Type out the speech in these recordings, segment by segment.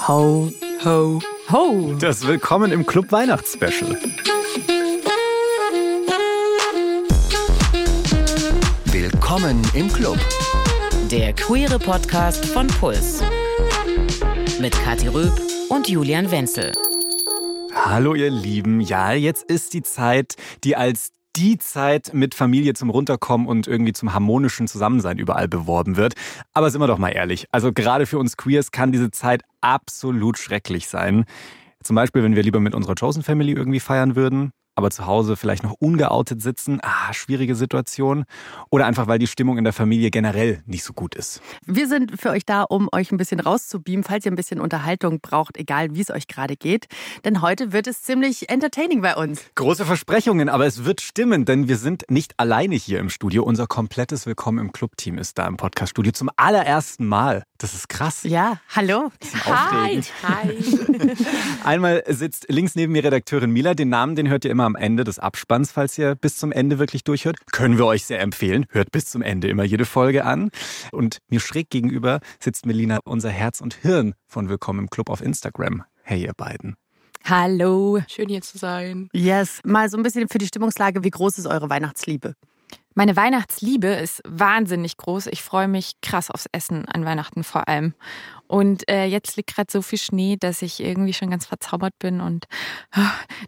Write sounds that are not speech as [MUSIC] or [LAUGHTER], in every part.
Ho, ho, ho. Das Willkommen im Club Weihnachtsspecial. Willkommen im Club. Der queere Podcast von Puls. Mit Kathi Röb und Julian Wenzel. Hallo ihr Lieben. Ja, jetzt ist die Zeit, die als die Zeit mit Familie zum Runterkommen und irgendwie zum harmonischen Zusammensein überall beworben wird. Aber sind wir doch mal ehrlich. Also gerade für uns Queers kann diese Zeit absolut schrecklich sein. Zum Beispiel, wenn wir lieber mit unserer Chosen Family irgendwie feiern würden aber zu Hause vielleicht noch ungeoutet sitzen. Ah, schwierige Situation. Oder einfach, weil die Stimmung in der Familie generell nicht so gut ist. Wir sind für euch da, um euch ein bisschen rauszubeamen, falls ihr ein bisschen Unterhaltung braucht, egal wie es euch gerade geht. Denn heute wird es ziemlich entertaining bei uns. Große Versprechungen, aber es wird stimmen, denn wir sind nicht alleine hier im Studio. Unser komplettes Willkommen im Club-Team ist da im Podcast-Studio zum allerersten Mal. Das ist krass. Ja, hallo. Hi. Hi. [LAUGHS] Einmal sitzt links neben mir Redakteurin Mila. Den Namen, den hört ihr immer immer am Ende des Abspanns, falls ihr bis zum Ende wirklich durchhört. Können wir euch sehr empfehlen. Hört bis zum Ende immer jede Folge an. Und mir schräg gegenüber sitzt Melina, unser Herz und Hirn von Willkommen im Club auf Instagram. Hey, ihr beiden. Hallo. Schön hier zu sein. Yes. Mal so ein bisschen für die Stimmungslage. Wie groß ist eure Weihnachtsliebe? Meine Weihnachtsliebe ist wahnsinnig groß. Ich freue mich krass aufs Essen an Weihnachten vor allem. Und äh, jetzt liegt gerade so viel Schnee, dass ich irgendwie schon ganz verzaubert bin. Und oh,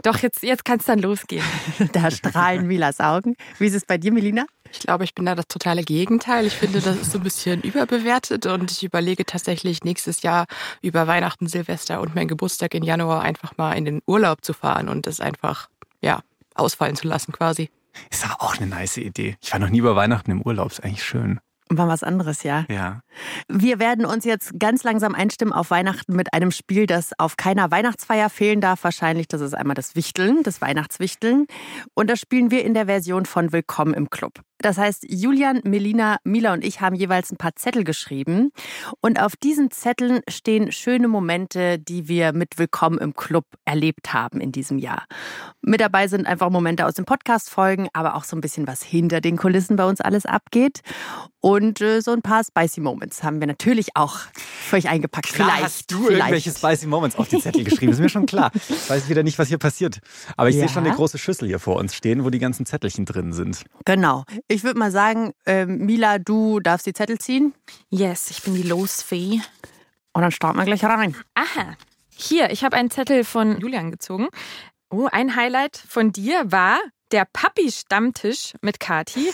doch, jetzt, jetzt kann es dann losgehen. [LAUGHS] da strahlen Milas Augen. Wie ist es bei dir, Melina? Ich glaube, ich bin da das totale Gegenteil. Ich finde, das ist so ein bisschen überbewertet und ich überlege tatsächlich nächstes Jahr über Weihnachten, Silvester und meinen Geburtstag in Januar einfach mal in den Urlaub zu fahren und das einfach, ja, ausfallen zu lassen quasi. Ist aber auch eine nice Idee. Ich war noch nie über Weihnachten im Urlaub, ist eigentlich schön. War was anderes, ja. Ja. Wir werden uns jetzt ganz langsam einstimmen auf Weihnachten mit einem Spiel, das auf keiner Weihnachtsfeier fehlen darf. Wahrscheinlich, das ist einmal das Wichteln, das Weihnachtswichteln. Und das spielen wir in der Version von Willkommen im Club. Das heißt, Julian, Melina, Mila und ich haben jeweils ein paar Zettel geschrieben. Und auf diesen Zetteln stehen schöne Momente, die wir mit Willkommen im Club erlebt haben in diesem Jahr. Mit dabei sind einfach Momente aus den Podcast-Folgen, aber auch so ein bisschen was hinter den Kulissen bei uns alles abgeht. Und äh, so ein paar Spicy Moments haben wir natürlich auch für euch eingepackt. Klar vielleicht hast du vielleicht. irgendwelche Spicy Moments auf die Zettel geschrieben. Ist mir schon klar. Ich weiß wieder nicht, was hier passiert. Aber ich Ja. sehe schon eine große Schüssel hier vor uns stehen, wo die ganzen Zettelchen drin sind. Genau. Ich würde mal sagen, ähm, Mila, du darfst die Zettel ziehen. Yes, ich bin die Losfee. Und dann starten wir gleich rein. Aha. Hier, ich habe einen Zettel von Julian gezogen. Oh, ein Highlight von dir war der Papi-Stammtisch mit Kati.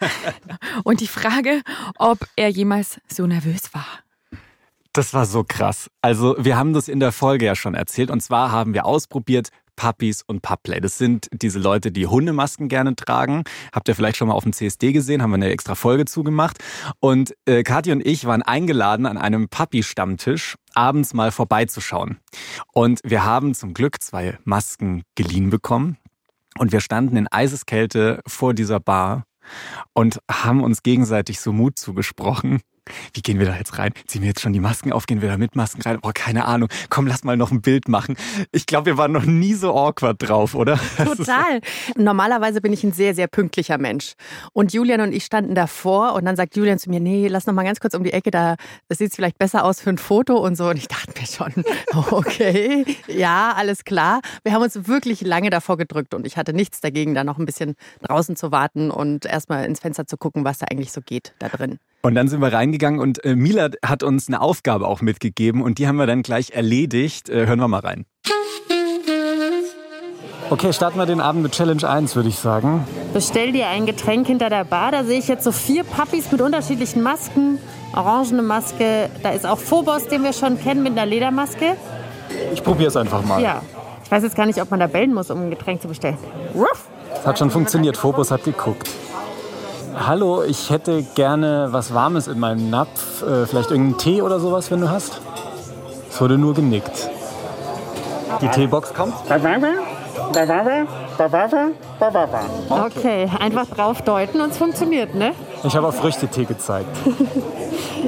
[LAUGHS] Und die Frage, ob er jemals so nervös war. Das war so krass. Also, wir haben das in der Folge ja schon erzählt. Und zwar haben wir ausprobiert Puppies und Pupplay. Das sind diese Leute, die Hundemasken gerne tragen. Habt ihr vielleicht schon mal auf dem CSD gesehen? Haben wir eine extra Folge zugemacht. Und äh, Kathi und ich waren eingeladen, an einem Puppy-Stammtisch abends mal vorbeizuschauen. Und wir haben zum Glück zwei Masken geliehen bekommen. Und wir standen in Eiseskälte vor dieser Bar und haben uns gegenseitig so Mut zugesprochen. Wie gehen wir da jetzt rein? Ziehen wir jetzt schon die Masken auf? Gehen wir da mit Masken rein? Boah, keine Ahnung. Komm, lass mal noch ein Bild machen. Ich glaube, wir waren noch nie so awkward drauf, oder? [LAUGHS] Total. Normalerweise bin ich ein sehr, sehr pünktlicher Mensch. Und Julian und ich standen davor und dann sagt Julian zu mir, nee, lass noch mal ganz kurz um die Ecke, da sieht vielleicht besser aus für ein Foto und so. Und ich dachte mir schon, [LAUGHS] okay, ja, alles klar. Wir haben uns wirklich lange davor gedrückt und ich hatte nichts dagegen, da noch ein bisschen draußen zu warten und erstmal ins Fenster zu gucken, was da eigentlich so geht da drin. Und dann sind wir reingegangen und äh, Mila hat uns eine Aufgabe auch mitgegeben und die haben wir dann gleich erledigt. Äh, hören wir mal rein. Okay, starten wir den Abend mit Challenge 1, würde ich sagen. Bestell dir ein Getränk hinter der Bar. Da sehe ich jetzt so vier Puppies mit unterschiedlichen Masken. Orangene Maske. Da ist auch Phobos, den wir schon kennen, mit einer Ledermaske. Ich probiere es einfach mal. Ja. Ich weiß jetzt gar nicht, ob man da bellen muss, um ein Getränk zu bestellen. Ruff. Es hat schon funktioniert. Phobos hat geguckt. Hallo, ich hätte gerne was Warmes in meinem Napf. Äh, vielleicht irgendeinen Tee oder sowas, wenn du hast. Es wurde nur genickt. Die Teebox kommt. Okay, einfach drauf deuten und es funktioniert, ne? Ich habe auf Früchtetee gezeigt. [LAUGHS]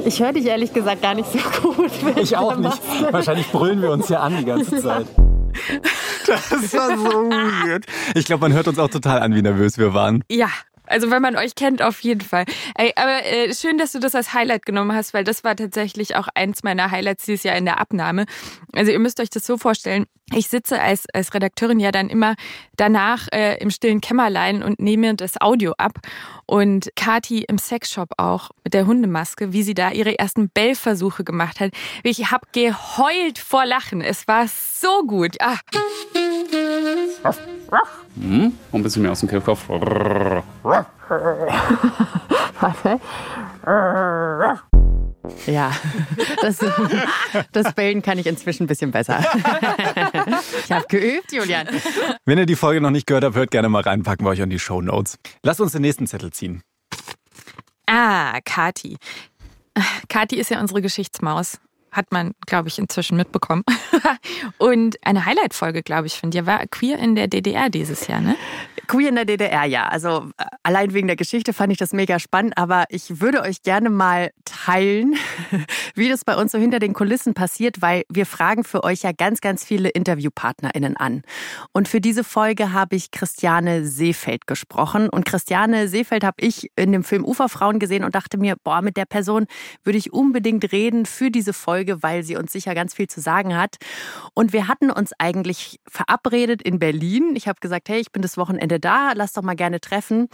Ich höre dich ehrlich gesagt gar nicht so gut. Ich auch nicht. [LAUGHS] Wahrscheinlich brüllen wir uns hier an die ganze Zeit. Das war so weird. Ich glaube, man hört uns auch total an, wie nervös wir waren. Ja, Also wenn man euch kennt, auf jeden Fall. Ey, aber äh, schön, dass du das als Highlight genommen hast, weil das war tatsächlich auch eins meiner Highlights dieses Jahr in der Abnahme. Also ihr müsst euch das so vorstellen. Ich sitze als, als Redakteurin ja dann immer danach äh, im stillen Kämmerlein und nehme das Audio ab. Und Kati im Sexshop auch mit der Hundemaske, wie sie da ihre ersten Bellversuche gemacht hat. Ich habe geheult vor Lachen. Es war so gut. Ah. Hm? Ein bisschen mehr aus dem Kehlkopf. [LAUGHS] Ja, das, das Bellen kann ich inzwischen ein bisschen besser. Ich habe geübt, Julian. Wenn ihr die Folge noch nicht gehört habt, hört gerne mal rein, packen wir euch an die Show Notes. Lasst uns den nächsten Zettel ziehen. Ah, Kati. Kati ist ja unsere Geschichtsmaus. Hat man, glaube ich, inzwischen mitbekommen. [LAUGHS] Und eine Highlight-Folge, glaube ich, von dir war Queer in der DDR dieses Jahr, ne? Queer in der DDR, ja. Also äh, allein wegen der Geschichte fand ich das mega spannend, aber ich würde euch gerne mal teilen, [LAUGHS] wie das bei uns so hinter den Kulissen passiert, weil wir fragen für euch ja ganz, ganz viele InterviewpartnerInnen an. Und für diese Folge habe ich Christiane Seefeld gesprochen. Und Christiane Seefeld habe ich in dem Film Uferfrauen gesehen und dachte mir, boah, mit der Person würde ich unbedingt reden für diese Folge, weil sie uns sicher ganz viel zu sagen hat. Und wir hatten uns eigentlich verabredet in Berlin. Ich habe gesagt, hey, ich bin das Wochenende da, lass doch mal gerne treffen.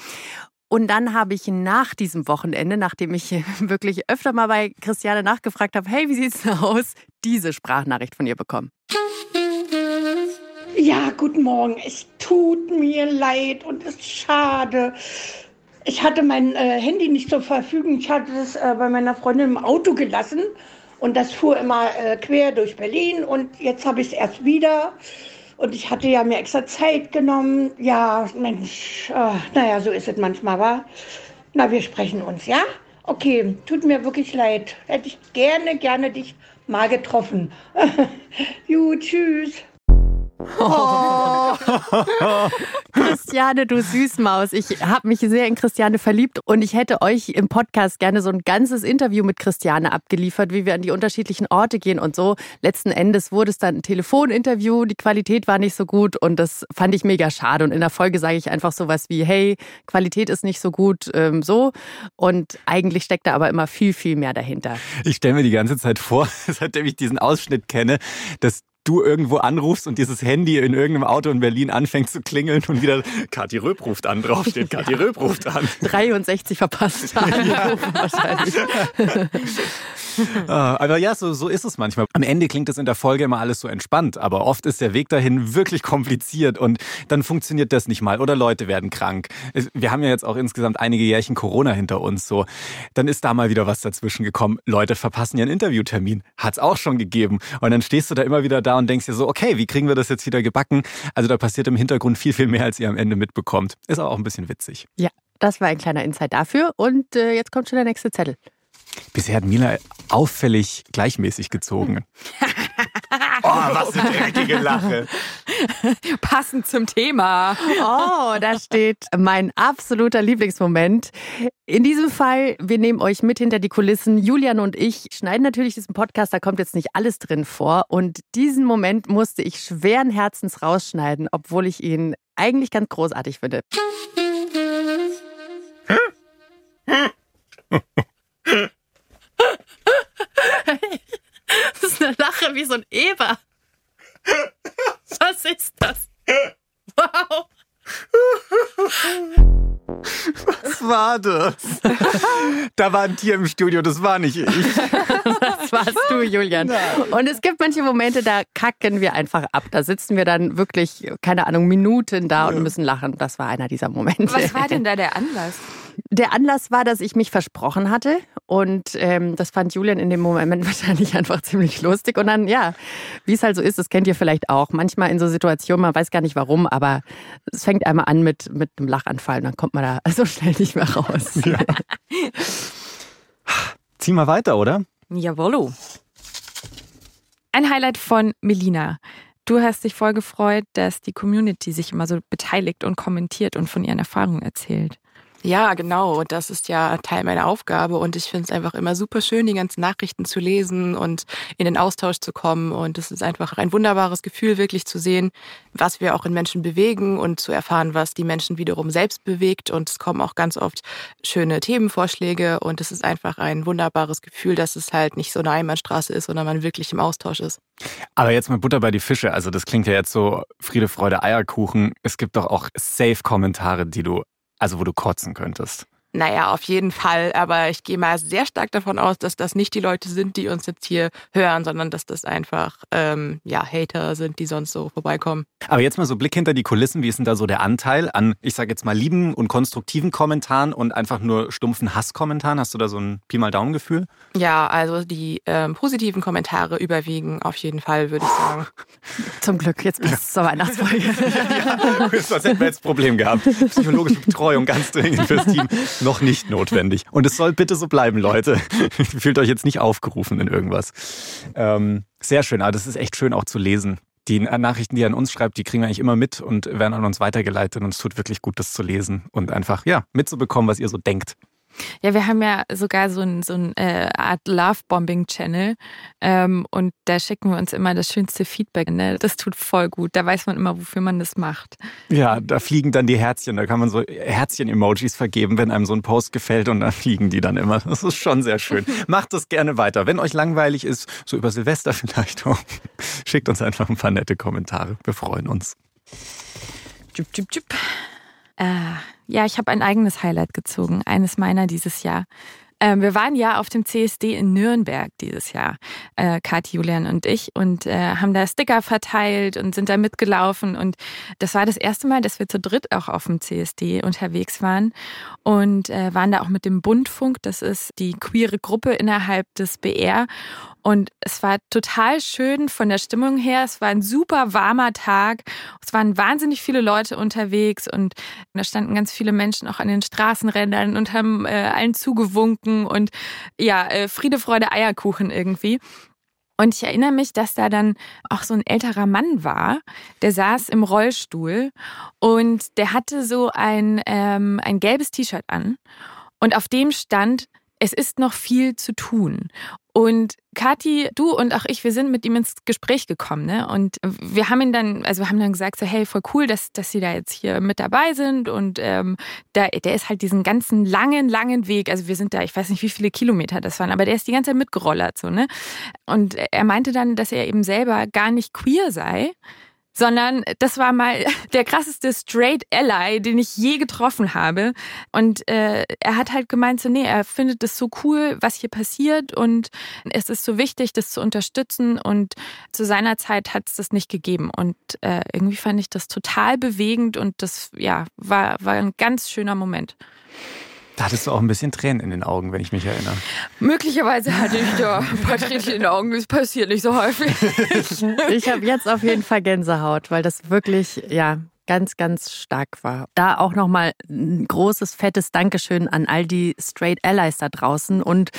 Und dann habe ich nach diesem Wochenende, nachdem ich [LAUGHS] wirklich öfter mal bei Christiane nachgefragt habe, hey, wie sieht's denn aus, diese Sprachnachricht von ihr bekommen. Ja, guten Morgen. Es tut mir leid und es ist schade. Ich hatte mein äh, Handy nicht zur Verfügung. Ich hatte es äh, bei meiner Freundin im Auto gelassen und das fuhr immer äh, quer durch Berlin und jetzt habe ich es erst wieder. Und ich hatte ja mir extra Zeit genommen. Ja, Mensch, äh, naja, so ist es manchmal, wa? Na, wir sprechen uns, ja? Okay, tut mir wirklich leid. Hätte ich gerne, gerne dich mal getroffen. [LAUGHS] Gut, tschüss. Oh. [LAUGHS] Christiane, du Süßmaus. Ich habe mich sehr in Christiane verliebt und ich hätte euch im Podcast gerne so ein ganzes Interview mit Christiane abgeliefert, wie wir an die unterschiedlichen Orte gehen und so. Letzten Endes wurde es dann ein Telefoninterview, die Qualität war nicht so gut und das fand ich mega schade. Und in der Folge sage ich einfach sowas wie, hey, Qualität ist nicht so gut, ähm, so. Und eigentlich steckt da aber immer viel, viel mehr dahinter. Ich stelle mir die ganze Zeit vor, [LAUGHS] seitdem ich diesen Ausschnitt kenne, dass du irgendwo anrufst und dieses Handy in irgendeinem Auto in Berlin anfängt zu klingeln und wieder Kathi Röb ruft an, draufsteht, Kathi ja. Röb ruft an. [LAUGHS] 63 verpasst [LAUGHS] wahrscheinlich. [LAUGHS] Ah, aber ja, so, so ist es manchmal. Am Ende klingt es in der Folge immer alles so entspannt, aber oft ist der Weg dahin wirklich kompliziert und dann funktioniert das nicht mal oder Leute werden krank. Wir haben ja jetzt auch insgesamt einige Jährchen Corona hinter uns, so. Dann ist da mal wieder was dazwischen gekommen. Leute verpassen ihren Interviewtermin. Hat's auch schon gegeben. Und dann stehst du da immer wieder da und denkst dir so, okay, wie kriegen wir das jetzt wieder gebacken? Also da passiert im Hintergrund viel, viel mehr, als ihr am Ende mitbekommt. Ist auch ein bisschen witzig. Ja, das war ein kleiner Insight dafür. Und äh, jetzt kommt schon der nächste Zettel. Bisher hat Mila auffällig gleichmäßig gezogen. [LAUGHS] oh, was eine dreckige Lache. [LAUGHS] Passend zum Thema. Oh, da steht mein absoluter Lieblingsmoment. In diesem Fall, wir nehmen euch mit hinter die Kulissen. Julian und ich schneiden natürlich diesen Podcast, da kommt jetzt nicht alles drin vor. Und diesen Moment musste ich schweren Herzens rausschneiden, obwohl ich ihn eigentlich ganz großartig finde. Das ist eine Lache wie so ein Eber. Was ist das? [LAUGHS] Wow. Was war das? Da war ein Tier im Studio, das war nicht ich. Das warst du, Julian. Und es gibt manche Momente, da kacken wir einfach ab. Da sitzen wir dann wirklich, keine Ahnung, Minuten da und müssen lachen. Das war einer dieser Momente. Was war denn da der Anlass? Der Anlass war, dass ich mich versprochen hatte und ähm, das fand Julian in dem Moment [LAUGHS] wahrscheinlich einfach ziemlich lustig. Und dann, ja, wie es halt so ist, das kennt ihr vielleicht auch. Manchmal in so Situationen, man weiß gar nicht warum, aber es fängt einmal an mit, mit einem Lachanfall und dann kommt man da [LAUGHS] so schnell nicht mehr raus. [LAUGHS] Ja. Zieh mal weiter, oder? Jawollo. Ein Highlight von Melina. Du hast dich voll gefreut, dass die Community sich immer so beteiligt und kommentiert und von ihren Erfahrungen erzählt. Ja, genau. Und das ist ja Teil meiner Aufgabe. Und ich finde es einfach immer super schön, die ganzen Nachrichten zu lesen und in den Austausch zu kommen. Und es ist einfach ein wunderbares Gefühl, wirklich zu sehen, was wir auch in Menschen bewegen und zu erfahren, was die Menschen wiederum selbst bewegt. Und es kommen auch ganz oft schöne Themenvorschläge. Und es ist einfach ein wunderbares Gefühl, dass es halt nicht so eine Einbahnstraße ist, sondern man wirklich im Austausch ist. Aber jetzt mal Butter bei die Fische. Also das klingt ja jetzt so Friede, Freude, Eierkuchen. Es gibt doch auch Safe-Kommentare, die du also wo du kotzen könntest. Naja, auf jeden Fall. Aber ich gehe mal sehr stark davon aus, dass das nicht die Leute sind, die uns jetzt hier hören, sondern dass das einfach ähm, ja, Hater sind, die sonst so vorbeikommen. Aber jetzt mal so Blick hinter die Kulissen. Wie ist denn da so der Anteil an, ich sage jetzt mal, lieben und konstruktiven Kommentaren und einfach nur stumpfen Hasskommentaren? Hast du da so ein Pi mal Daumen-Gefühl? Ja, also die ähm, positiven Kommentare überwiegen auf jeden Fall, würde ich sagen. [LAUGHS] Zum Glück, jetzt bis ja. zur Weihnachtsfolge. [LAUGHS] ja, sonst hätten wir jetzt ein Problem gehabt. Psychologische Betreuung ganz dringend fürs Team noch nicht notwendig. Und es soll bitte so bleiben, Leute. [LAUGHS] Fühlt euch jetzt nicht aufgerufen in irgendwas. Ähm, sehr schön, aber das ist echt schön auch zu lesen. Die Nachrichten, die er an uns schreibt, die kriegen wir eigentlich immer mit und werden an uns weitergeleitet. Und es tut wirklich gut, das zu lesen und einfach ja mitzubekommen, was ihr so denkt. Ja, wir haben ja sogar so ein, so ein äh, Art Love-Bombing-Channel ähm, und da schicken wir uns immer das schönste Feedback. Ne? Das tut voll gut. Da weiß man immer, wofür man das macht. Ja, da fliegen dann die Herzchen. Da kann man so Herzchen-Emojis vergeben, wenn einem so ein Post gefällt und da [LAUGHS] fliegen die dann immer. Das ist schon sehr schön. [LAUGHS] Macht das gerne weiter. Wenn euch langweilig ist, so über Silvester [LAUGHS] vielleicht auch, schickt uns einfach ein paar nette Kommentare. Wir freuen uns. Jup, jup, jup. Äh, ja, ich habe ein eigenes Highlight gezogen, eines meiner dieses Jahr. Ähm, wir waren ja auf dem CSD in Nürnberg dieses Jahr, äh, Kathi, Julian und ich, und äh, haben da Sticker verteilt und sind da mitgelaufen. Und das war das erste Mal, dass wir zu dritt auch auf dem CSD unterwegs waren und äh, waren da auch mit dem Bundfunk. Das ist die queere Gruppe innerhalb des BR. Und es war total schön von der Stimmung her. Es war ein super warmer Tag. Es waren wahnsinnig viele Leute unterwegs und da standen ganz viele Menschen auch an den Straßenrändern und haben äh, allen zugewunken und ja, äh, Friede, Freude, Eierkuchen irgendwie. Und ich erinnere mich, dass da dann auch so ein älterer Mann war, der saß im Rollstuhl und der hatte so ein, ähm, ein gelbes T-Shirt an und auf dem stand, es ist noch viel zu tun. Und Kathi, du und auch ich, wir sind mit ihm ins Gespräch gekommen, ne? Und wir haben ihn dann, also wir haben dann gesagt, so, hey, voll cool, dass, dass sie da jetzt hier mit dabei sind. Und ähm, da, der ist halt diesen ganzen langen, langen Weg. Also wir sind da, ich weiß nicht, wie viele Kilometer das waren, aber der ist die ganze Zeit mitgerollert, so, ne? Und er meinte dann, dass er eben selber gar nicht queer sei, sondern das war mal [LAUGHS] der krasseste Straight Ally, den ich je getroffen habe. Und äh, er hat halt gemeint, so, nee, er findet es so cool, was hier passiert und es ist so wichtig, das zu unterstützen. Und zu seiner Zeit hat es das nicht gegeben. Und äh, irgendwie fand ich das total bewegend und das ja, war, war ein ganz schöner Moment. Da hattest du auch ein bisschen Tränen in den Augen, wenn ich mich erinnere. Möglicherweise hatte ich da ein paar Tränen in den Augen. Das passiert nicht so häufig. [LAUGHS] ich habe jetzt auf jeden Fall Gänsehaut, weil das wirklich, ja, ganz, ganz stark war. Da auch nochmal ein großes, fettes Dankeschön an all die Straight Allies da draußen. Und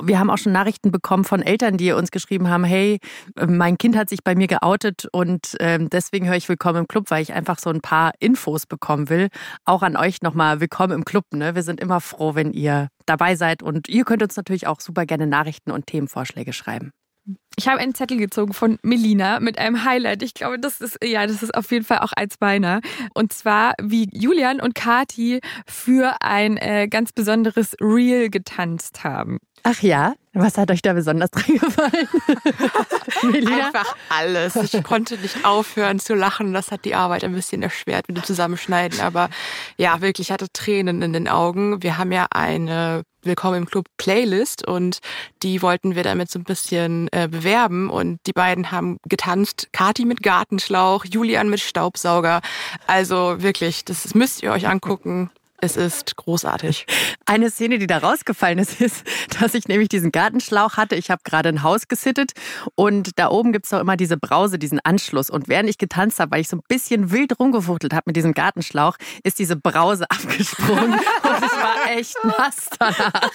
wir haben auch schon Nachrichten bekommen von Eltern, die uns geschrieben haben, hey, mein Kind hat sich bei mir geoutet und ähm, deswegen höre ich Willkommen im Club, weil ich einfach so ein paar Infos bekommen will. Auch an euch nochmal Willkommen im Club. Ne? Wir sind immer froh, wenn ihr dabei seid und ihr könnt uns natürlich auch super gerne Nachrichten und Themenvorschläge schreiben. Ich habe einen Zettel gezogen von Melina mit einem Highlight. Ich glaube, das ist, ja, das ist auf jeden Fall auch eins meiner. Und zwar, wie Julian und Kati für ein äh, ganz besonderes Reel getanzt haben. Ach ja? Was hat euch da besonders dran gefallen? [LAUGHS] Einfach alles. Ich konnte nicht aufhören zu lachen. Das hat die Arbeit ein bisschen erschwert mit dem Zusammenschneiden. Aber ja, wirklich, ich hatte Tränen in den Augen. Wir haben ja eine Willkommen im Club Playlist und die wollten wir damit so ein bisschen äh, bewerben und die beiden haben getanzt. Kati mit Gartenschlauch, Julian mit Staubsauger. Also wirklich, das müsst ihr euch angucken. Es ist großartig. [LAUGHS] Eine Szene, die da rausgefallen ist, ist, dass ich nämlich diesen Gartenschlauch hatte. Ich habe gerade ein Haus gesittet und da oben gibt es doch immer diese Brause, diesen Anschluss. Und während ich getanzt habe, weil ich so ein bisschen wild rumgefuchtelt habe mit diesem Gartenschlauch, ist diese Brause [LAUGHS] abgesprungen und ich war echt nass danach.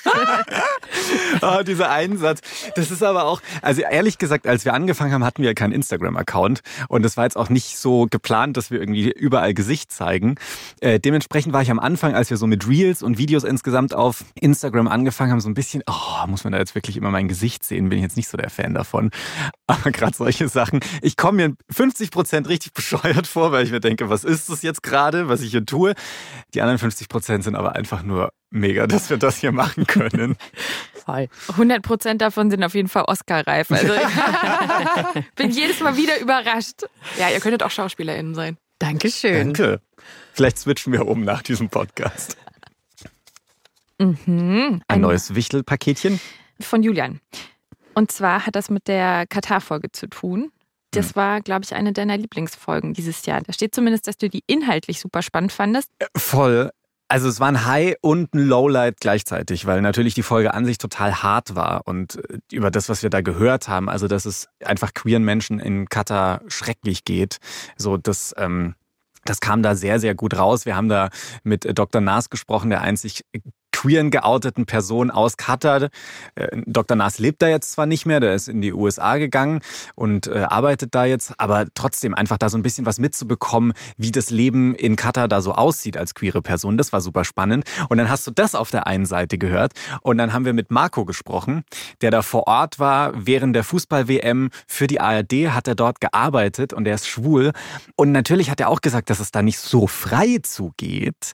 oh, [LAUGHS] dieser Einsatz. Das ist aber auch, also ehrlich gesagt, als wir angefangen haben, hatten wir ja keinen Instagram-Account und es war jetzt auch nicht so geplant, dass wir irgendwie überall Gesicht zeigen. Äh, dementsprechend war ich am Anfang als wir so mit Reels und Videos insgesamt auf Instagram angefangen haben, so ein bisschen, oh, muss man da jetzt wirklich immer mein Gesicht sehen, bin ich jetzt nicht so der Fan davon. [LAUGHS] Aber gerade solche Sachen, ich komme mir 50 Prozent richtig bescheuert vor, weil ich mir denke, was ist das jetzt gerade, was ich hier tue? Die anderen 50 Prozent sind aber einfach nur mega, dass wir das hier machen können. [LAUGHS] Voll. 100 Prozent davon sind auf jeden Fall Oscar-reif. Also ich [LAUGHS] bin jedes Mal wieder überrascht. Ja, ihr könntet auch SchauspielerInnen sein. Dankeschön. Danke. Vielleicht switchen wir um nach diesem Podcast. Mhm. Ein, Ein- neues Wichtelpaketchen. Von Julian. Und zwar hat das mit der Katar-Folge zu tun. Das war, glaube ich, eine deiner Lieblingsfolgen dieses Jahr. Da steht zumindest, dass du die inhaltlich super spannend fandest. Voll. Also es war ein High und ein Lowlight gleichzeitig, weil natürlich die Folge an sich total hart war und äh, über das, was wir da gehört haben, also dass es einfach queeren Menschen in Katar schrecklich geht, so das, ähm, das kam da sehr, sehr gut raus. Wir haben da mit äh, Dr. Naas gesprochen, der einzig queeren geouteten Person aus Katar. Äh, Dr. Naas lebt da jetzt zwar nicht mehr, der ist in die USA gegangen und äh, arbeitet da jetzt, aber trotzdem einfach da so ein bisschen was mitzubekommen, wie das Leben in Katar da so aussieht als queere Person, das war super spannend. Und dann hast du das auf der einen Seite gehört und dann haben wir mit Marco gesprochen, der da vor Ort war während der Fußball-WM für die ARD, hat er dort gearbeitet und er ist schwul. Und natürlich hat er auch gesagt, dass es da nicht so frei zugeht.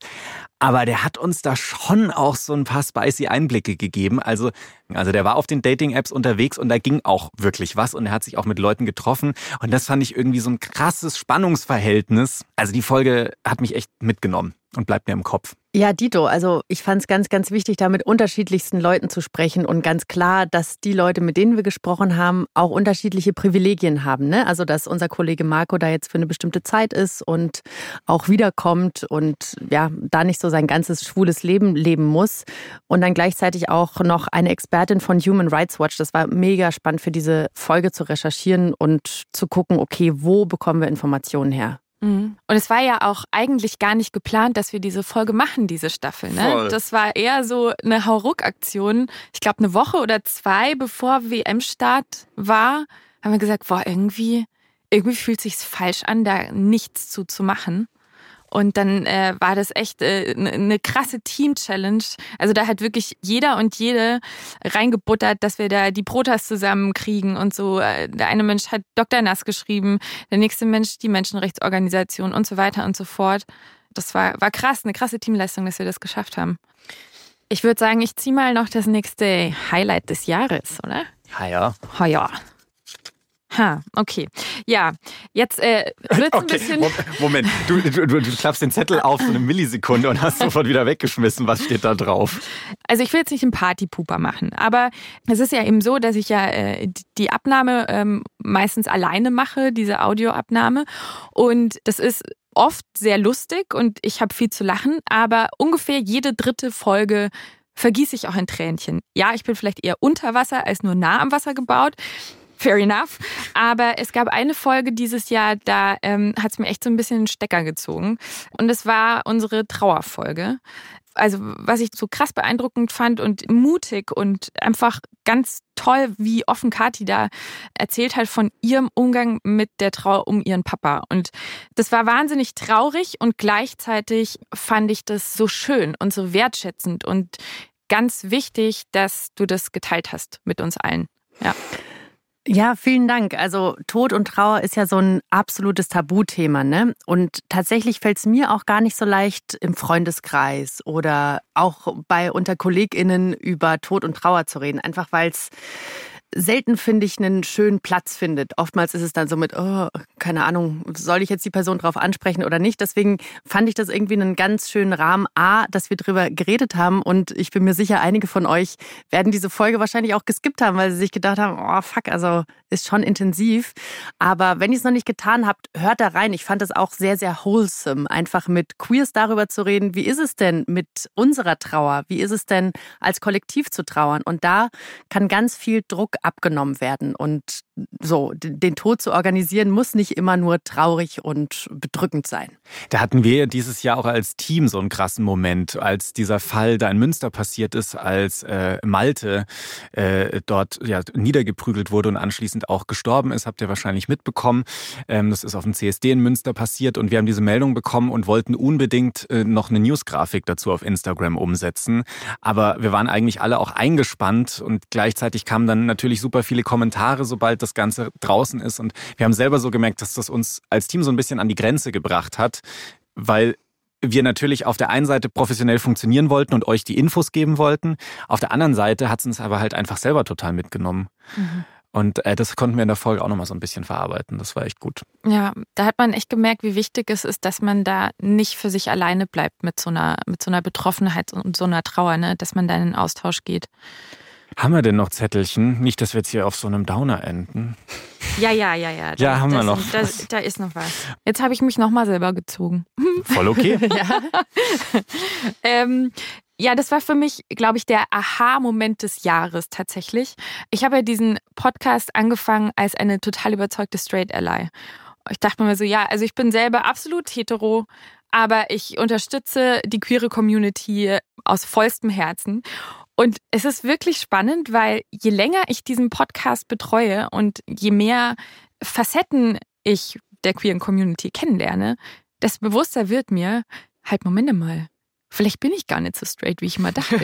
Aber der hat uns da schon auch so ein paar spicy Einblicke gegeben. Also, also der war auf den Dating-Apps unterwegs und da ging auch wirklich was und er hat sich auch mit Leuten getroffen. Und das fand ich irgendwie so ein krasses Spannungsverhältnis. Also die Folge hat mich echt mitgenommen und bleibt mir im Kopf. Ja, Dito, also ich fand es ganz, ganz wichtig, da mit unterschiedlichsten Leuten zu sprechen und ganz klar, dass die Leute, mit denen wir gesprochen haben, auch unterschiedliche Privilegien haben. Ne? Also, dass unser Kollege Marco da jetzt für eine bestimmte Zeit ist und auch wiederkommt und ja, da nicht so sein ganzes schwules Leben leben muss. Und dann gleichzeitig auch noch eine Expertin von Human Rights Watch. Das war mega spannend für diese Folge zu recherchieren und zu gucken, okay, wo bekommen wir Informationen her? Mhm. Und es war ja auch eigentlich gar nicht geplant, dass wir diese Folge machen, diese Staffel. Ne? Voll. Das war eher so eine Hauruck-Aktion. Ich glaube, eine Woche oder zwei bevor WM-Start war, haben wir gesagt, boah, irgendwie, irgendwie fühlt sich's falsch an, da nichts zu, zu machen. Und dann äh, war das echt äh, ne- eine krasse Team-Challenge. Also da hat wirklich jeder und jede reingebuttert, dass wir da die Protas zusammenkriegen und so. Äh, Der eine Mensch hat Dr. Nass geschrieben, der nächste Mensch die Menschenrechtsorganisation und so weiter und so fort. Das war, war krass, eine krasse Teamleistung, dass wir das geschafft haben. Ich würde sagen, ich ziehe mal noch das nächste Highlight des Jahres, oder? Ja, ja. Ha okay. Ja, jetzt äh, wird's ein Okay, bisschen. Mo- Moment, du, du, du, du klappst den Zettel auf so eine Millisekunde und hast sofort wieder weggeschmissen. Was steht da drauf? Also ich will jetzt nicht einen Partypooper machen, aber es ist ja eben so, dass ich ja äh, die Abnahme ähm, meistens alleine mache, diese Audioabnahme. Und das ist oft sehr lustig und ich habe viel zu lachen, aber ungefähr jede dritte Folge vergieße ich auch ein Tränchen. Ja, ich bin vielleicht eher unter Wasser als nur nah am Wasser gebaut. Fair enough. Aber es gab eine Folge dieses Jahr, da ähm, hat es mir echt so ein bisschen den Stecker gezogen. Und es war unsere Trauerfolge. Also, was ich so krass beeindruckend fand und mutig und einfach ganz toll, wie offen Kathi da erzählt hat von ihrem Umgang mit der Trauer um ihren Papa. Und das war wahnsinnig traurig und gleichzeitig fand ich das so schön und so wertschätzend und ganz wichtig, dass du das geteilt hast mit uns allen. Ja. Ja, vielen Dank. Also Tod und Trauer ist ja so ein absolutes Tabuthema, ne? Und tatsächlich fällt es mir auch gar nicht so leicht im Freundeskreis oder auch bei unter KollegInnen über Tod und Trauer zu reden. Einfach weil es selten, finde ich, einen schönen Platz findet. Oftmals ist es dann so mit, oh, keine Ahnung, soll ich jetzt die Person drauf ansprechen oder nicht? Deswegen fand ich das irgendwie einen ganz schönen Rahmen. A, dass wir drüber geredet haben und ich bin mir sicher, einige von euch werden diese Folge wahrscheinlich auch geskippt haben, weil sie sich gedacht haben, oh fuck, also ist schon intensiv. Aber wenn ihr es noch nicht getan habt, hört da rein. Ich fand es auch sehr, sehr wholesome, einfach mit Queers darüber zu reden, wie ist es denn mit unserer Trauer? Wie ist es denn als Kollektiv zu trauern? Und da kann ganz viel Druck abgenommen werden. Und so, den Tod zu organisieren, muss nicht immer nur traurig und bedrückend sein. Da hatten wir dieses Jahr auch als Team so einen krassen Moment, als dieser Fall da in Münster passiert ist, als äh, Malte äh, dort ja, niedergeprügelt wurde und anschließend auch gestorben ist, habt ihr wahrscheinlich mitbekommen. Ähm, das ist auf dem CSD in Münster passiert und wir haben diese Meldung bekommen und wollten unbedingt äh, noch eine Newsgrafik dazu auf Instagram umsetzen. Aber wir waren eigentlich alle auch eingespannt und gleichzeitig kamen dann natürlich super viele Kommentare, sobald das Ganze draußen ist. Und wir haben selber so gemerkt, dass das uns als Team so ein bisschen an die Grenze gebracht hat, weil wir natürlich auf der einen Seite professionell funktionieren wollten und euch die Infos geben wollten. Auf der anderen Seite hat es uns aber halt einfach selber total mitgenommen. Mhm. Und äh, das konnten wir in der Folge auch nochmal so ein bisschen verarbeiten. Das war echt gut. Ja, da hat man echt gemerkt, wie wichtig es ist, dass man da nicht für sich alleine bleibt mit so einer, mit so einer Betroffenheit und so einer Trauer, ne? dass man da in den Austausch geht. Haben wir denn noch Zettelchen? Nicht, dass wir jetzt hier auf so einem Downer enden. Ja, ja, ja, ja. Da, ja, haben wir noch. Da, da, ist noch was. Jetzt habe ich mich nochmal selber gezogen. [LAUGHS] Voll okay. ja. ähm, ja, das war für mich, glaube ich, der Aha-Moment des Jahres tatsächlich. Ich habe ja diesen Podcast angefangen als eine total überzeugte Straight Ally. Ich dachte mir so, ja, also ich bin selber absolut hetero, aber ich unterstütze die queere Community aus vollstem Herzen. Und es ist wirklich spannend, weil je länger ich diesen Podcast betreue und je mehr Facetten ich der queeren Community kennenlerne, desto bewusster wird mir, halt, Moment mal, Vielleicht bin ich gar nicht so straight, wie ich immer dachte. [LAUGHS]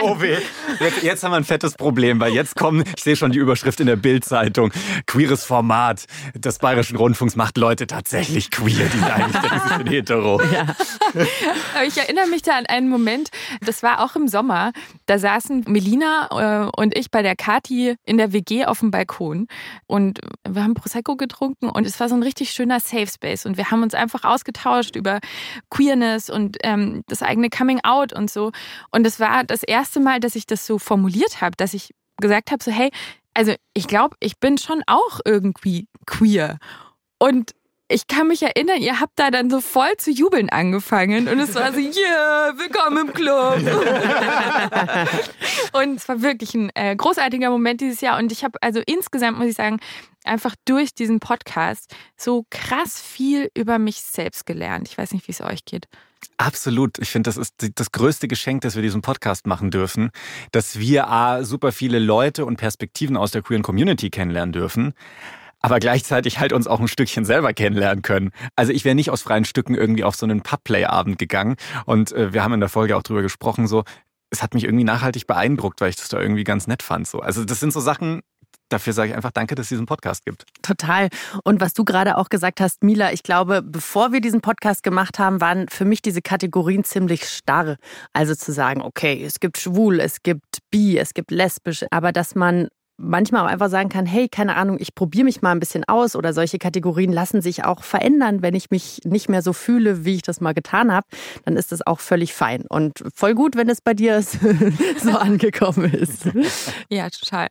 oh weh. Jetzt, jetzt, haben wir ein fettes Problem, weil jetzt kommen, ich sehe schon die Überschrift in der Bild-Zeitung, queeres Format des Bayerischen Rundfunks macht Leute tatsächlich queer, die eigentlich denken, sie sind hetero. [LAUGHS] Ja. Aber ich erinnere mich da an einen Moment, das war auch im Sommer, da saßen Melina äh, und ich bei der Kati in der WG auf dem Balkon und wir haben Prosecco getrunken und es war so ein richtig schöner Safe Space und wir haben uns einfach ausgetauscht über Queerness und ähm, das eigene Coming Out und so. Und es war das erste Mal, dass ich das so formuliert habe, dass ich gesagt habe, so hey, also ich glaube, ich bin schon auch irgendwie queer. Und ich kann mich erinnern, ihr habt da dann so voll zu jubeln angefangen und es war so, [LAUGHS] yeah, willkommen im Club. [LAUGHS] und es war wirklich ein äh, großartiger Moment dieses Jahr und ich habe also insgesamt, muss ich sagen, einfach durch diesen Podcast so krass viel über mich selbst gelernt. Ich weiß nicht, wie es euch geht. Absolut. Ich finde, das ist das größte Geschenk, dass wir diesen Podcast machen dürfen, dass wir A, super viele Leute und Perspektiven aus der queeren Community kennenlernen dürfen, aber gleichzeitig halt uns auch ein Stückchen selber kennenlernen können. Also ich wäre nicht aus freien Stücken irgendwie auf so einen Pubplay-Abend gegangen und äh, wir haben in der Folge auch drüber gesprochen, so, es hat mich irgendwie nachhaltig beeindruckt, weil ich das da irgendwie ganz nett fand. So. Also das sind so Sachen, dafür sage ich einfach danke, dass es diesen Podcast gibt. Total. Und was du gerade auch gesagt hast, Mila, ich glaube, bevor wir diesen Podcast gemacht haben, waren für mich diese Kategorien ziemlich starr. Also zu sagen, okay, es gibt schwul, es gibt bi, es gibt lesbisch, aber dass man manchmal auch einfach sagen kann, hey, keine Ahnung, ich probiere mich mal ein bisschen aus oder solche Kategorien lassen sich auch verändern, wenn ich mich nicht mehr so fühle, wie ich das mal getan habe, dann ist das auch völlig fein und voll gut, wenn es bei dir [LAUGHS] so angekommen ist. Ja, total.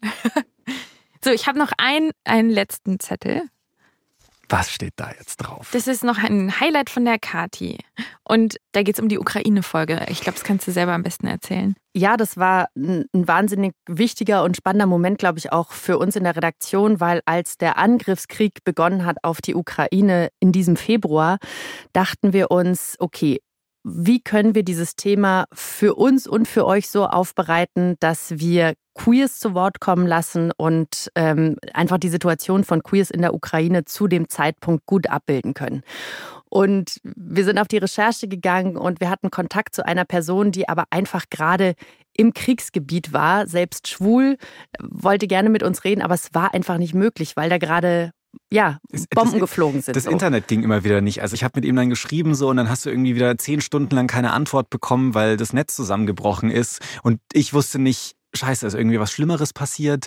So, ich habe noch einen, einen letzten Zettel. Was steht da jetzt drauf? Das ist noch ein Highlight von der Kati. Und da geht es um die Ukraine-Folge. Ich glaube, das kannst du selber am besten erzählen. Ja, das war ein wahnsinnig wichtiger und spannender Moment, glaube ich, auch für uns in der Redaktion, weil als der Angriffskrieg begonnen hat auf die Ukraine in diesem Februar, dachten wir uns, okay, wie können wir dieses Thema für uns und für euch so aufbereiten, dass wir Queers zu Wort kommen lassen und ähm, einfach die Situation von Queers in der Ukraine zu dem Zeitpunkt gut abbilden können. Und wir sind auf die Recherche gegangen und wir hatten Kontakt zu einer Person, die aber einfach gerade im Kriegsgebiet war, selbst schwul, wollte gerne mit uns reden, aber es war einfach nicht möglich, weil da gerade ja, Bomben das, geflogen sind. Das so. Internet ging immer wieder nicht. Also ich habe mit ihm dann geschrieben so und dann hast du irgendwie wieder zehn Stunden lang keine Antwort bekommen, weil das Netz zusammengebrochen ist. Und ich wusste nicht, scheiße, ist irgendwie was Schlimmeres passiert?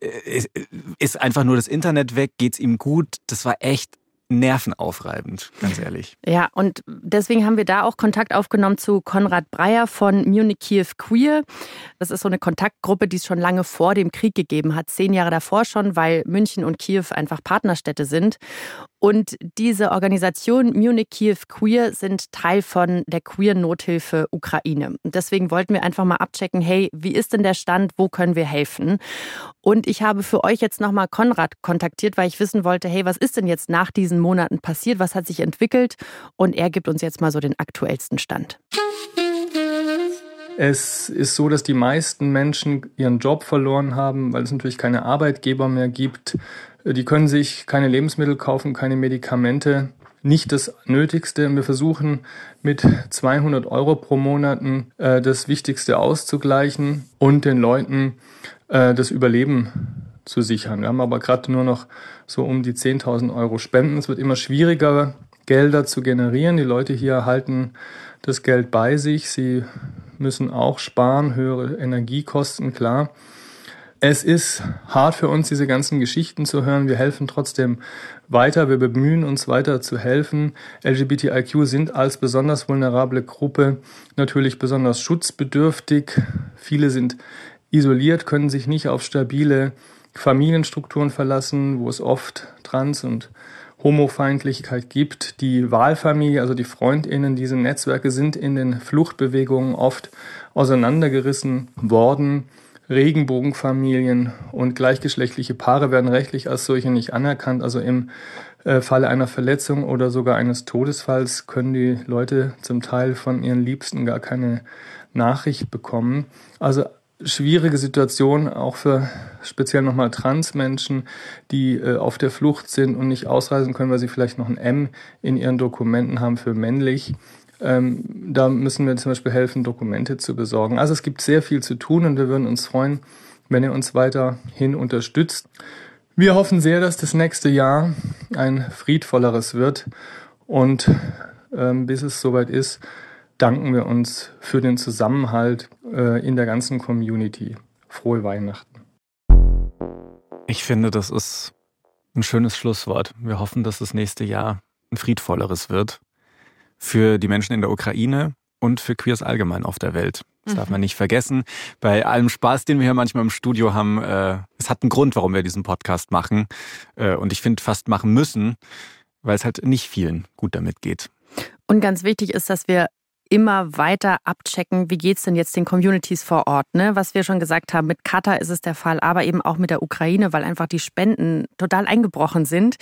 Äh, ist einfach nur das Internet weg? Geht's ihm gut? Das war echt nervenaufreibend, ganz ehrlich. Ja, und deswegen haben wir da auch Kontakt aufgenommen zu Konrad Breyer von Munich Kiew Queer. Das ist so eine Kontaktgruppe, die es schon lange vor dem Krieg gegeben hat, zehn Jahre davor schon, weil München und Kiew einfach Partnerstädte sind. Und diese Organisation Munich Kiew Queer sind Teil von der Queer Nothilfe Ukraine. Und deswegen wollten wir einfach mal abchecken, hey, wie ist denn der Stand, wo können wir helfen? Und ich habe für euch jetzt nochmal Konrad kontaktiert, weil ich wissen wollte, hey, was ist denn jetzt nach diesen Monaten passiert? Was hat sich entwickelt? Und er gibt uns jetzt mal so den aktuellsten Stand. Es ist so, dass die meisten Menschen ihren Job verloren haben, weil es natürlich keine Arbeitgeber mehr gibt. Die können sich keine Lebensmittel kaufen, keine Medikamente, nicht das Nötigste. Wir versuchen mit 200 Euro pro Monat äh, das Wichtigste auszugleichen und den Leuten äh, das Überleben zu sichern. Wir haben aber gerade nur noch so um die 10.000 Euro Spenden. Es wird immer schwieriger, Gelder zu generieren. Die Leute hier halten das Geld bei sich. Sie müssen auch sparen, höhere Energiekosten, klar. Es ist hart für uns, diese ganzen Geschichten zu hören. Wir helfen trotzdem weiter. Wir bemühen uns weiter zu helfen. LGBTIQ sind als besonders vulnerable Gruppe natürlich besonders schutzbedürftig. Viele sind isoliert, können sich nicht auf stabile Familienstrukturen verlassen, wo es oft Trans- und Homofeindlichkeit gibt. Die Wahlfamilie, also die Freundinnen, diese Netzwerke sind in den Fluchtbewegungen oft auseinandergerissen worden. Regenbogenfamilien und gleichgeschlechtliche Paare werden rechtlich als solche nicht anerkannt. Also im äh, Falle einer Verletzung oder sogar eines Todesfalls können die Leute zum Teil von ihren Liebsten gar keine Nachricht bekommen. Also schwierige Situation auch für speziell nochmal Transmenschen, die äh, auf der Flucht sind und nicht ausreisen können, weil sie vielleicht noch ein M in ihren Dokumenten haben für männlich. Ähm, da müssen wir zum Beispiel helfen, Dokumente zu besorgen. Also es gibt sehr viel zu tun und wir würden uns freuen, wenn ihr uns weiterhin unterstützt. Wir hoffen sehr, dass das nächste Jahr ein friedvolleres wird und ähm, bis es soweit ist, danken wir uns für den Zusammenhalt äh, in der ganzen Community. Frohe Weihnachten. Ich finde, das ist ein schönes Schlusswort. Wir hoffen, dass das nächste Jahr ein friedvolleres wird für die Menschen in der Ukraine und für Queers allgemein auf der Welt. Das darf man nicht vergessen. Bei allem Spaß, den wir hier manchmal im Studio haben, äh, es hat einen Grund, warum wir diesen Podcast machen. Äh, und ich finde fast machen müssen, weil es halt nicht vielen gut damit geht. Und ganz wichtig ist, dass wir immer weiter abchecken, wie geht es denn jetzt den Communities vor Ort. Ne? Was wir schon gesagt haben, mit Katar ist es der Fall, aber eben auch mit der Ukraine, weil einfach die Spenden total eingebrochen sind.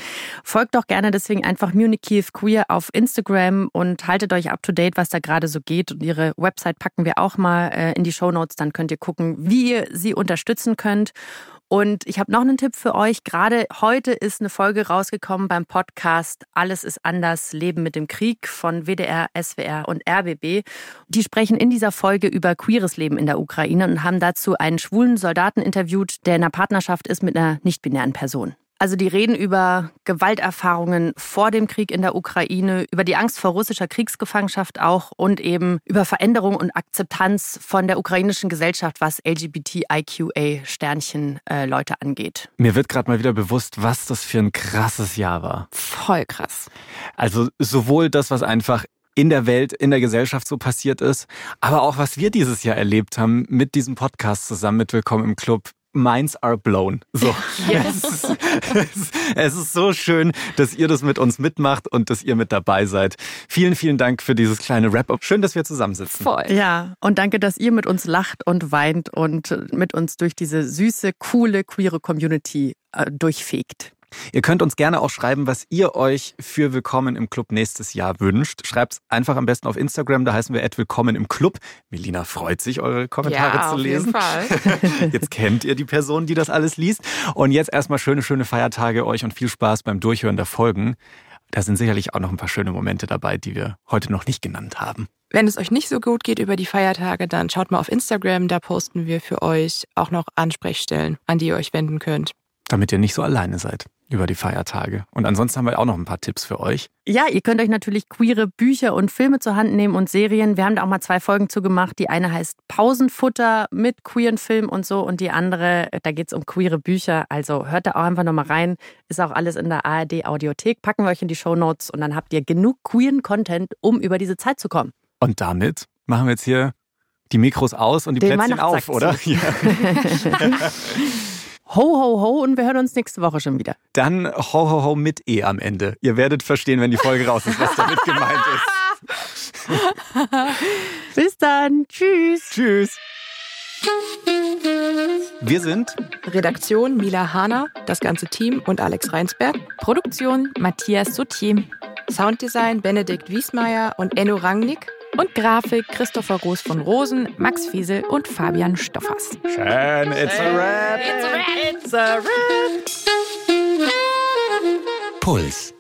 Folgt doch gerne deswegen einfach Munich Kiew Queer auf Instagram und haltet euch up to date, was da gerade so geht. Und ihre Website packen wir auch mal äh, in die Show Notes, dann könnt ihr gucken, wie ihr sie unterstützen könnt. Und ich habe noch einen Tipp für euch. Gerade heute ist eine Folge rausgekommen beim Podcast Alles ist anders, Leben mit dem Krieg von WDR, SWR und RBB. Die sprechen in dieser Folge über queeres Leben in der Ukraine und haben dazu einen schwulen Soldaten interviewt, der in einer Partnerschaft ist mit einer nicht-binären Person. Also die reden über Gewalterfahrungen vor dem Krieg in der Ukraine, über die Angst vor russischer Kriegsgefangenschaft auch und eben über Veränderung und Akzeptanz von der ukrainischen Gesellschaft, was LGBTIQA-Sternchen-Leute äh, angeht. Mir wird gerade mal wieder bewusst, was das für ein krasses Jahr war. Voll krass. Also sowohl das, was einfach in der Welt, in der Gesellschaft so passiert ist, aber auch was wir dieses Jahr erlebt haben mit diesem Podcast zusammen mit Willkommen im Club minds are blown. So. [LAUGHS] Yes. [LAUGHS] Es, ist, es, ist so schön, dass ihr das mit uns mitmacht und dass ihr mit dabei seid. Vielen, vielen Dank für dieses kleine Wrap-up. Schön, dass wir zusammensitzen. Voll. Ja, und danke, dass ihr mit uns lacht und weint und mit uns durch diese süße, coole, queere Community äh, durchfegt. Ihr könnt uns gerne auch schreiben, was ihr euch für Willkommen im Club nächstes Jahr wünscht. Schreibt es einfach am besten auf Instagram, da heißen wir Willkommen im Club. Melina freut sich, eure Kommentare ja, zu lesen. Jeden Fall. [LAUGHS] Jetzt kennt ihr die Person, die das alles liest. Und jetzt erstmal schöne, schöne Feiertage euch und viel Spaß beim Durchhören der Folgen. Da sind sicherlich auch noch ein paar schöne Momente dabei, die wir heute noch nicht genannt haben. Wenn es euch nicht so gut geht über die Feiertage, dann schaut mal auf Instagram, da posten wir für euch auch noch Ansprechstellen, an die ihr euch wenden könnt. Damit ihr nicht so alleine seid über die Feiertage. Und ansonsten haben wir auch noch ein paar Tipps für euch. Ja, ihr könnt euch natürlich queere Bücher und Filme zur Hand nehmen und Serien. Wir haben da auch mal zwei Folgen zu gemacht. Die eine heißt Pausenfutter mit queeren Film und so und die andere, da geht es um queere Bücher. Also hört da auch einfach nochmal rein. Ist auch alles in der ARD Audiothek. Packen wir euch in die Show Notes und dann habt ihr genug queeren Content, um über diese Zeit zu kommen. Und damit machen wir jetzt hier die Mikros aus und die Den Plätzchen auf, oder? [LAUGHS] Ja. [LAUGHS] Ho, ho, ho und wir hören uns nächste Woche schon wieder. Dann ho, ho, ho mit E am Ende. Ihr werdet verstehen, wenn die Folge raus ist, was damit gemeint ist. [LAUGHS] Bis dann. Tschüss. Tschüss. Wir sind Redaktion Mila Hahner, das ganze Team und Alex Reinsberg. Produktion Matthias Soutier. Sounddesign Benedikt Wiesmeier und Enno Rangnick. Und Grafik Christopher Roos von Rosen, Max Fiesel und Fabian Stoffers. Schön, it's a rap. It's a rap. It's a rap. Puls.